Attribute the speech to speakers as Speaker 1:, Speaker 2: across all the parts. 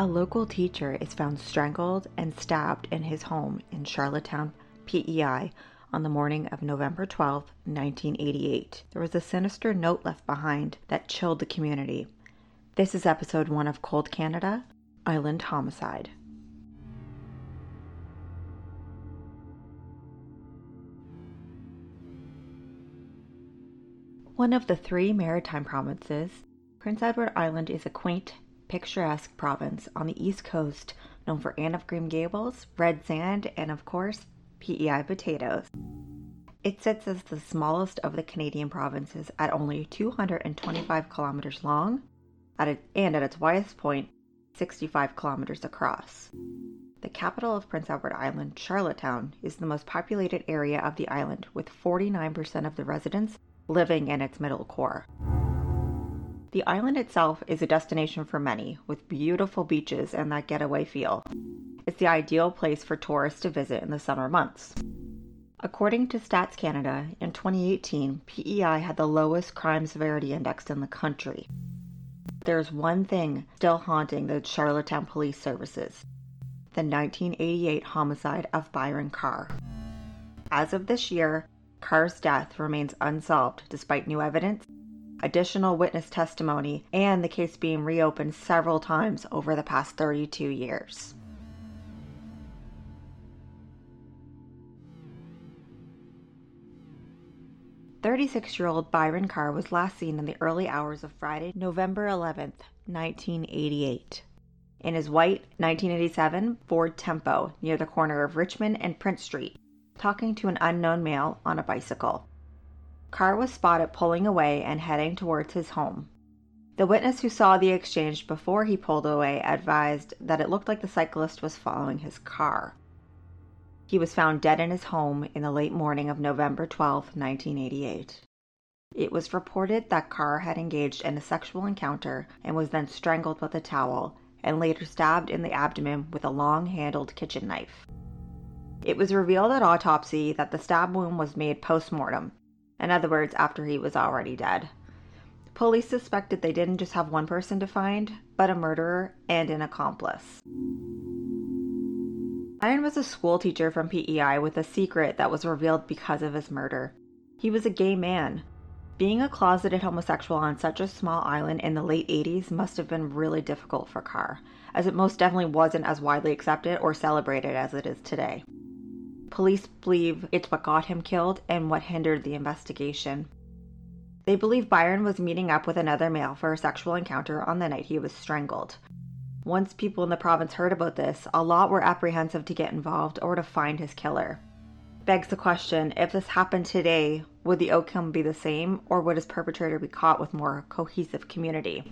Speaker 1: A local teacher is found strangled and stabbed in his home in Charlottetown, PEI, on the morning of November 12, 1988. There was a sinister note left behind that chilled the community. This is episode one of Cold Canada Island Homicide. One of the three maritime provinces, Prince Edward Island is a quaint, picturesque province on the east coast known for Anne of Green Gables, red sand, and of course, PEI potatoes. It sits as the smallest of the Canadian provinces at only 225 kilometers long at and at its widest point, 65 kilometers across. The capital of Prince Edward Island, Charlottetown, is the most populated area of the island, with 49% of the residents living in its middle core. The island itself is a destination for many, with beautiful beaches and that getaway feel. It's the ideal place for tourists to visit in the summer months. According to Stats Canada, in 2018, PEI had the lowest crime severity index in the country. There's one thing still haunting the Charlottetown Police Services the 1988 homicide of Byron Carr. As of this year, Carr's death remains unsolved despite new evidence, additional witness testimony, and the case being reopened several times over the past 32 years. Thirty-six-year-old Byron Carr was last seen in the early hours of Friday, November 11th, 1988, in his white 1987 Ford Tempo near the corner of Richmond and Prince Street, talking to an unknown male on a bicycle. Carr was spotted pulling away and heading towards his home. The witness who saw the exchange before he pulled away advised that it looked like the cyclist was following his car. He was found dead in his home in the late morning of November 12, 1988. It was reported that Carr had engaged in a sexual encounter and was then strangled with a towel and later stabbed in the abdomen with a long handled kitchen knife. It was revealed at autopsy that the stab wound was made post mortem, in other words, after he was already dead. Police suspected they didn't just have one person to find, but a murderer and an accomplice. Byron was a school teacher from PEI with a secret that was revealed because of his murder. He was a gay man. Being a closeted homosexual on such a small island in the late 80s must have been really difficult for Carr, as it most definitely wasn't as widely accepted or celebrated as it is today. Police believe it's what got him killed and what hindered the investigation. They believe Byron was meeting up with another male for a sexual encounter on the night he was strangled. Once people in the province heard about this, a lot were apprehensive to get involved or to find his killer. Begs the question if this happened today, would the outcome be the same or would his perpetrator be caught with more cohesive community?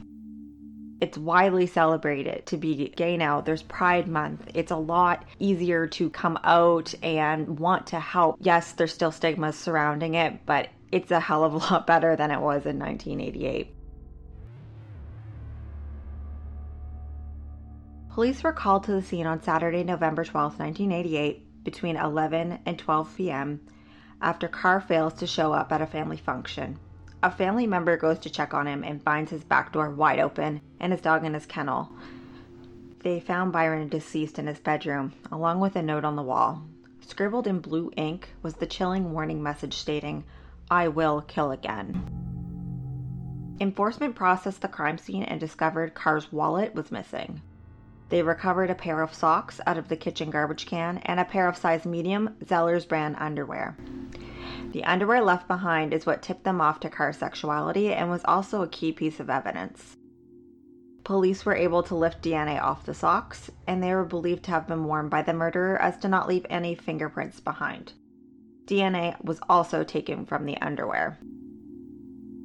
Speaker 1: It's widely celebrated to be gay now. There's Pride Month. It's a lot easier to come out and want to help. Yes, there's still stigmas surrounding it, but it's a hell of a lot better than it was in 1988. Police were called to the scene on Saturday, November 12, 1988, between 11 and 12 p.m. after Carr fails to show up at a family function. A family member goes to check on him and finds his back door wide open and his dog in his kennel. They found Byron deceased in his bedroom, along with a note on the wall. Scribbled in blue ink was the chilling warning message stating, I will kill again. Enforcement processed the crime scene and discovered Carr's wallet was missing. They recovered a pair of socks out of the kitchen garbage can and a pair of size medium Zellers brand underwear. The underwear left behind is what tipped them off to Carr's sexuality and was also a key piece of evidence. Police were able to lift DNA off the socks, and they were believed to have been worn by the murderer as to not leave any fingerprints behind. DNA was also taken from the underwear.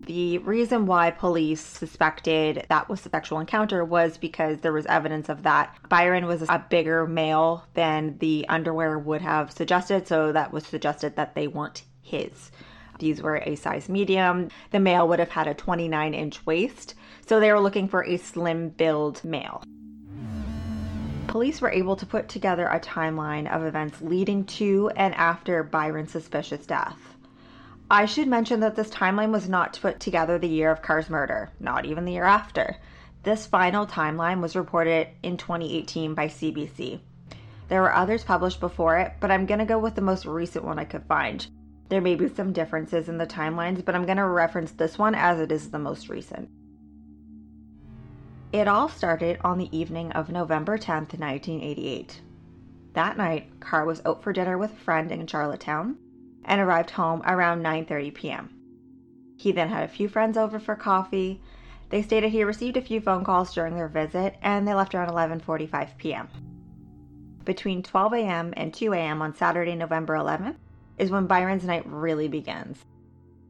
Speaker 1: The reason why police suspected that was a sexual encounter was because there was evidence of that. Byron was a bigger male than the underwear would have suggested, so that was suggested that they weren't his. These were a size medium. The male would have had a 29 inch waist, so they were looking for a slim build male. Police were able to put together a timeline of events leading to and after Byron's suspicious death. I should mention that this timeline was not put together the year of Carr's murder, not even the year after. This final timeline was reported in 2018 by CBC. There were others published before it, but I'm going to go with the most recent one I could find. There may be some differences in the timelines, but I'm going to reference this one as it is the most recent. It all started on the evening of November 10th, 1988. That night, Carr was out for dinner with a friend in Charlottetown and arrived home around 9:30 p.m. He then had a few friends over for coffee. They stated he received a few phone calls during their visit and they left around 11:45 p.m. Between 12 a.m. and 2 a.m. on Saturday, November 11th, is when Byron's night really begins.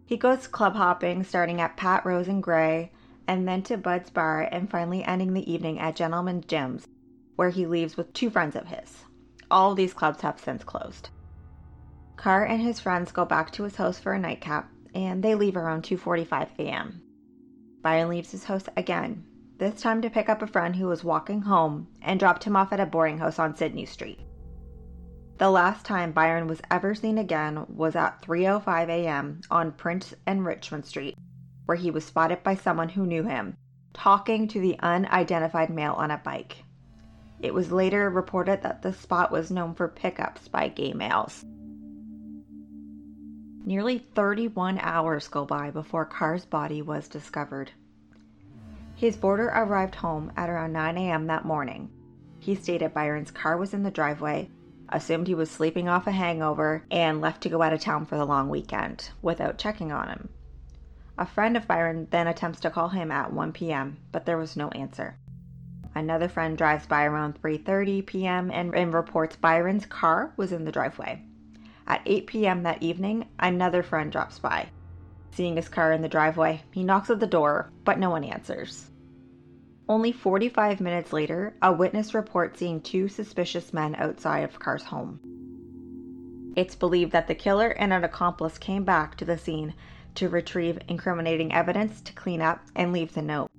Speaker 1: He goes club hopping starting at Pat Rose and Gray and then to Bud's Bar and finally ending the evening at Gentleman's Jim's where he leaves with two friends of his. All of these clubs have since closed. Carr and his friends go back to his house for a nightcap, and they leave around 2:45 a.m. Byron leaves his house again, this time to pick up a friend who was walking home and dropped him off at a boarding house on Sydney Street. The last time Byron was ever seen again was at 3:05 a.m. on Prince and Richmond Street, where he was spotted by someone who knew him, talking to the unidentified male on a bike. It was later reported that the spot was known for pickups by gay males. Nearly 31 hours go by before Carr's body was discovered. His boarder arrived home at around 9 a.m. that morning. He stated Byron's car was in the driveway, assumed he was sleeping off a hangover, and left to go out of town for the long weekend without checking on him. A friend of Byron then attempts to call him at 1 p.m., but there was no answer. Another friend drives by around 3:30 p.m. And, and reports Byron's car was in the driveway. At 8 p.m. that evening, another friend drops by. Seeing his car in the driveway, he knocks at the door, but no one answers. Only 45 minutes later, a witness reports seeing two suspicious men outside of Carr's home. It's believed that the killer and an accomplice came back to the scene to retrieve incriminating evidence to clean up and leave the note.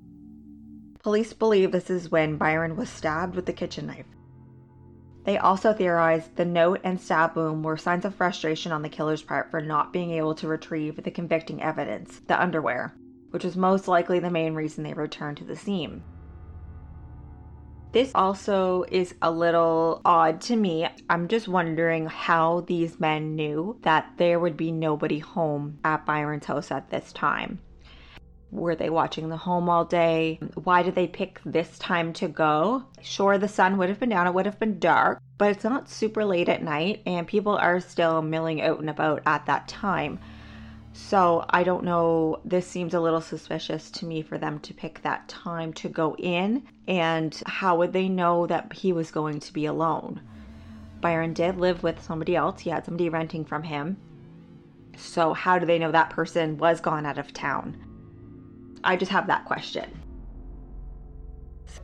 Speaker 1: Police believe this is when Byron was stabbed with the kitchen knife. They also theorize the note and stab wound were signs of frustration on the killer's part for not being able to retrieve the convicting evidence, the underwear, which was most likely the main reason they returned to the scene. This also is a little odd to me. I'm just wondering how these men knew that there would be nobody home at Byron's house at this time. Were they watching the home all day? Why did they pick this time to go? Sure, the sun would have been down, it would have been dark, but it's not super late at night, and people are still milling out and about at that time. So I don't know. This seems a little suspicious to me for them to pick that time to go in. And how would they know that he was going to be alone? Byron did live with somebody else, he had somebody renting from him. So, how do they know that person was gone out of town? I just have that question.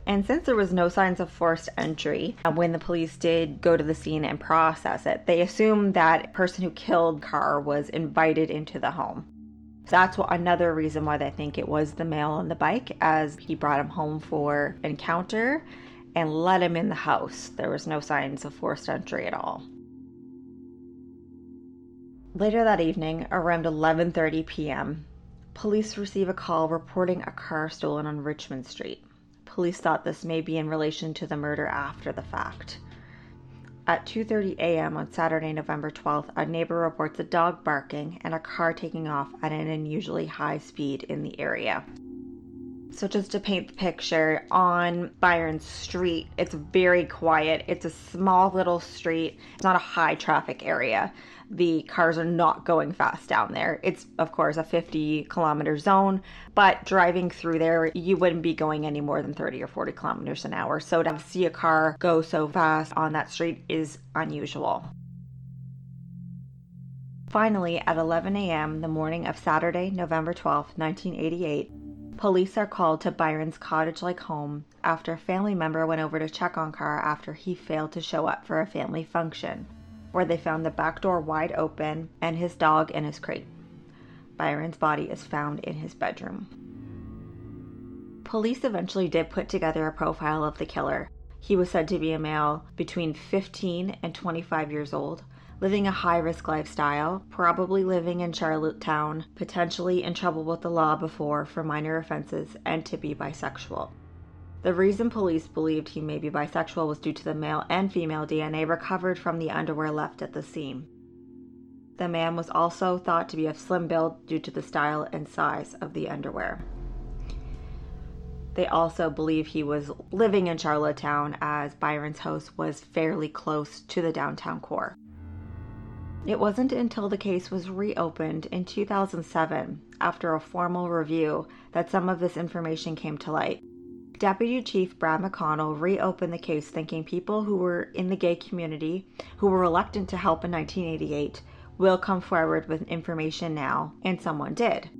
Speaker 1: And since there was no signs of forced entry uh, when the police did go to the scene and process it, they assumed that person who killed Carr was invited into the home. That's what, another reason why they think it was the male on the bike, as he brought him home for encounter and let him in the house. There was no signs of forced entry at all. Later that evening, around 11:30 p.m., Police receive a call reporting a car stolen on Richmond Street. Police thought this may be in relation to the murder after the fact. At 2:30 a.m. on Saturday, November 12th, a neighbor reports a dog barking and a car taking off at an unusually high speed in the area. So, just to paint the picture, on Byron Street, it's very quiet. It's a small little street. It's not a high traffic area the cars are not going fast down there. It's, of course, a 50 kilometer zone, but driving through there, you wouldn't be going any more than 30 or 40 kilometers an hour. So to see a car go so fast on that street is unusual. Finally, at 11 a.m., the morning of Saturday, November 12, 1988, police are called to Byron's cottage like home after a family member went over to check on Carr after he failed to show up for a family function where they found the back door wide open and his dog in his crate. Byron's body is found in his bedroom. Police eventually did put together a profile of the killer. He was said to be a male between 15 and 25 years old, living a high risk lifestyle, probably living in Charlottetown, potentially in trouble with the law before for minor offenses, and to be bisexual. The reason police believed he may be bisexual was due to the male and female DNA recovered from the underwear left at the scene. The man was also thought to be of slim build due to the style and size of the underwear. They also believe he was living in Charlottetown as Byron's house was fairly close to the downtown core. It wasn't until the case was reopened in 2007, after a formal review, that some of this information came to light. Deputy Chief Brad McConnell reopened the case thinking people who were in the gay community, who were reluctant to help in 1988, will come forward with information now, and someone did.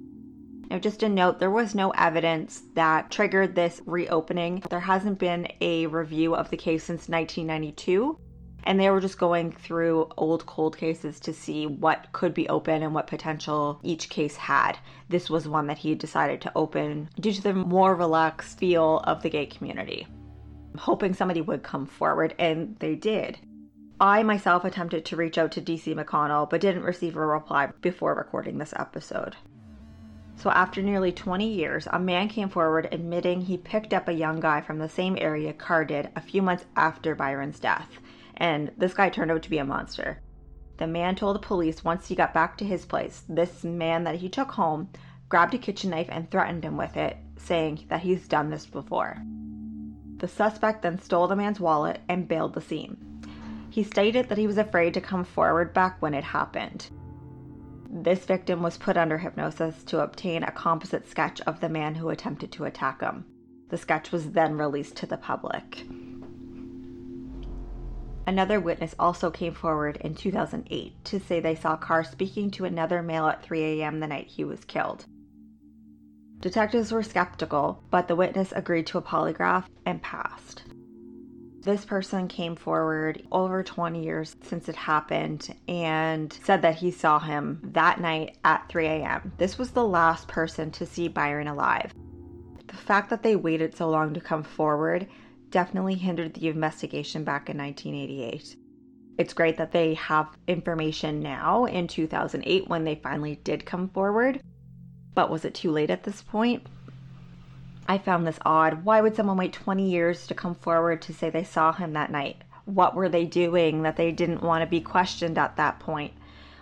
Speaker 1: Now, just a note there was no evidence that triggered this reopening. There hasn't been a review of the case since 1992, and they were just going through old cold cases to see what could be open and what potential each case had. This was one that he decided to open due to the more relaxed feel of the gay community, hoping somebody would come forward, and they did. I myself attempted to reach out to DC McConnell but didn't receive a reply before recording this episode. So, after nearly 20 years, a man came forward admitting he picked up a young guy from the same area Carr did a few months after Byron's death, and this guy turned out to be a monster. The man told the police once he got back to his place, this man that he took home grabbed a kitchen knife and threatened him with it, saying that he's done this before. The suspect then stole the man's wallet and bailed the scene. He stated that he was afraid to come forward back when it happened. This victim was put under hypnosis to obtain a composite sketch of the man who attempted to attack him. The sketch was then released to the public. Another witness also came forward in 2008 to say they saw Carr speaking to another male at 3 a.m. the night he was killed. Detectives were skeptical, but the witness agreed to a polygraph and passed. This person came forward over 20 years since it happened and said that he saw him that night at 3 a.m. This was the last person to see Byron alive. The fact that they waited so long to come forward definitely hindered the investigation back in 1988. It's great that they have information now in 2008 when they finally did come forward, but was it too late at this point? I found this odd. Why would someone wait 20 years to come forward to say they saw him that night? What were they doing that they didn't want to be questioned at that point?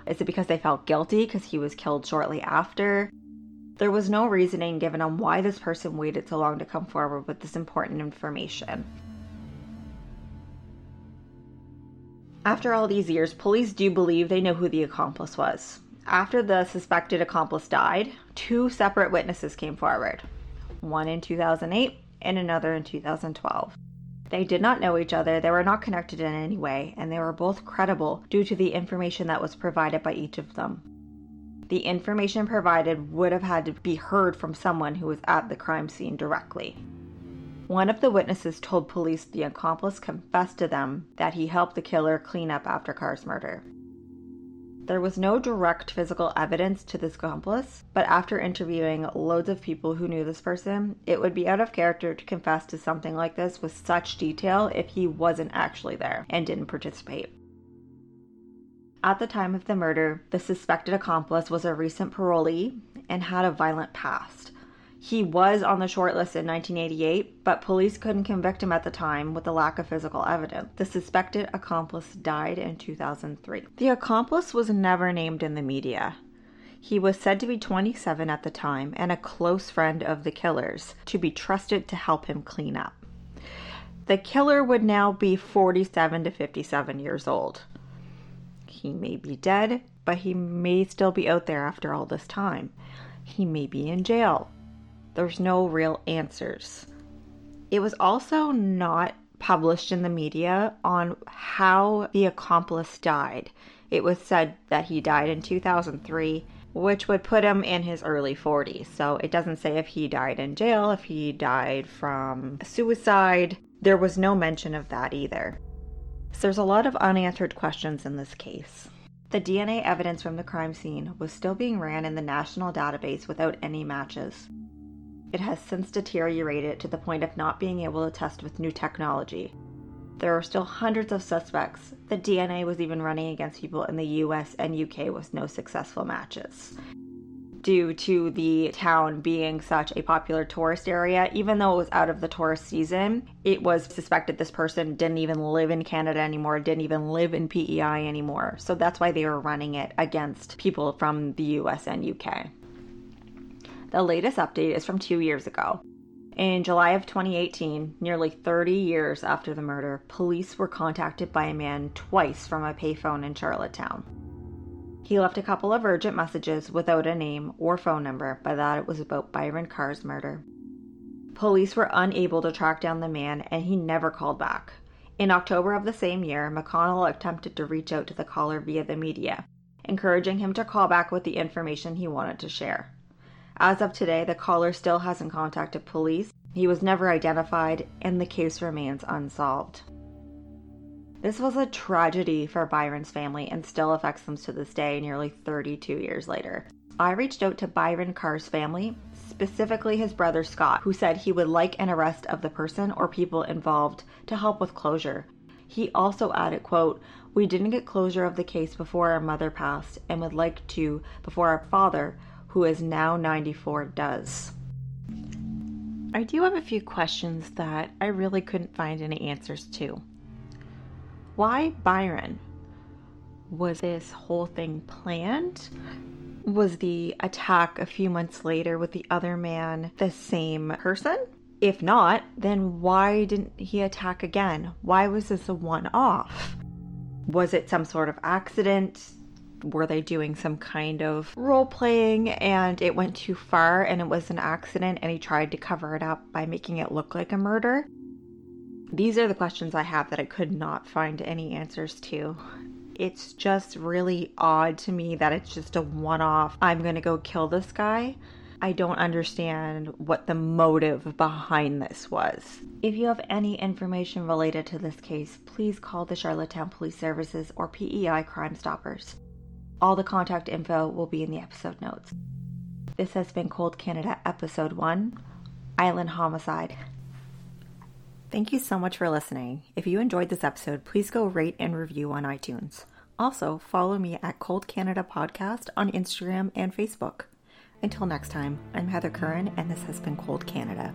Speaker 1: Is it because they felt guilty because he was killed shortly after? There was no reasoning given on why this person waited so long to come forward with this important information. After all these years, police do believe they know who the accomplice was. After the suspected accomplice died, two separate witnesses came forward one in 2008 and another in 2012. They did not know each other, they were not connected in any way, and they were both credible due to the information that was provided by each of them. The information provided would have had to be heard from someone who was at the crime scene directly. One of the witnesses told police the accomplice confessed to them that he helped the killer clean up after Carr's murder. There was no direct physical evidence to this accomplice, but after interviewing loads of people who knew this person, it would be out of character to confess to something like this with such detail if he wasn't actually there and didn't participate. At the time of the murder, the suspected accomplice was a recent parolee and had a violent past. He was on the short list in 1988, but police couldn't convict him at the time with the lack of physical evidence. The suspected accomplice died in 2003. The accomplice was never named in the media. He was said to be 27 at the time and a close friend of the killer's, to be trusted to help him clean up. The killer would now be 47 to 57 years old. He may be dead, but he may still be out there after all this time. He may be in jail there's no real answers. It was also not published in the media on how the accomplice died. It was said that he died in 2003, which would put him in his early 40s. So it doesn't say if he died in jail, if he died from suicide. There was no mention of that either. So there's a lot of unanswered questions in this case. The DNA evidence from the crime scene was still being ran in the national database without any matches. It has since deteriorated to the point of not being able to test with new technology. There are still hundreds of suspects. The DNA was even running against people in the US and UK with no successful matches. Due to the town being such a popular tourist area. Even though it was out of the tourist season, it was suspected this person didn't even live in Canada anymore, didn't even live in PEI anymore. So that's why they were running it against people from the US and UK. The latest update is from two years ago. In July of 2018, nearly 30 years after the murder, police were contacted by a man twice from a payphone in Charlottetown. He left a couple of urgent messages without a name or phone number, but that it was about Byron Carr's murder. Police were unable to track down the man and he never called back. In October of the same year, McConnell attempted to reach out to the caller via the media, encouraging him to call back with the information he wanted to share. As of today, the caller still hasn't contacted police. He was never identified, and the case remains unsolved. This was a tragedy for Byron's family and still affects them to this day, nearly 32 years later. I reached out to Byron Carr's family, specifically his brother Scott, who said he would like an arrest of the person or people involved to help with closure. He also added, quote, We didn't get closure of the case before our mother passed and would like to before our father, who is now 94, does. I do have a few questions that I really couldn't find any answers to. Why Byron? Was this whole thing planned? Was the attack a few months later with the other man the same person? If not, then why didn't he attack again? Why was this a one off? Was it some sort of accident? were they doing some kind of role playing and it went too far and it was an accident and he tried to cover it up by making it look like a murder? These are the questions I have that I could not find any answers to. It's just really odd to me that it's just a one off, I'm gonna go kill this guy. I don't understand what the motive behind this was. If you have any information related to this case, please call the Charlottetown Police Services or PEI Crime Stoppers. All the contact info will be in the episode notes. This has been Cold Canada Episode 1 Island Homicide. Thank you so much for listening. If you enjoyed this episode, please go rate and review on iTunes. Also, follow me at Cold Canada Podcast on Instagram and Facebook. Until next time, I'm Heather Curran, and this has been Cold Canada.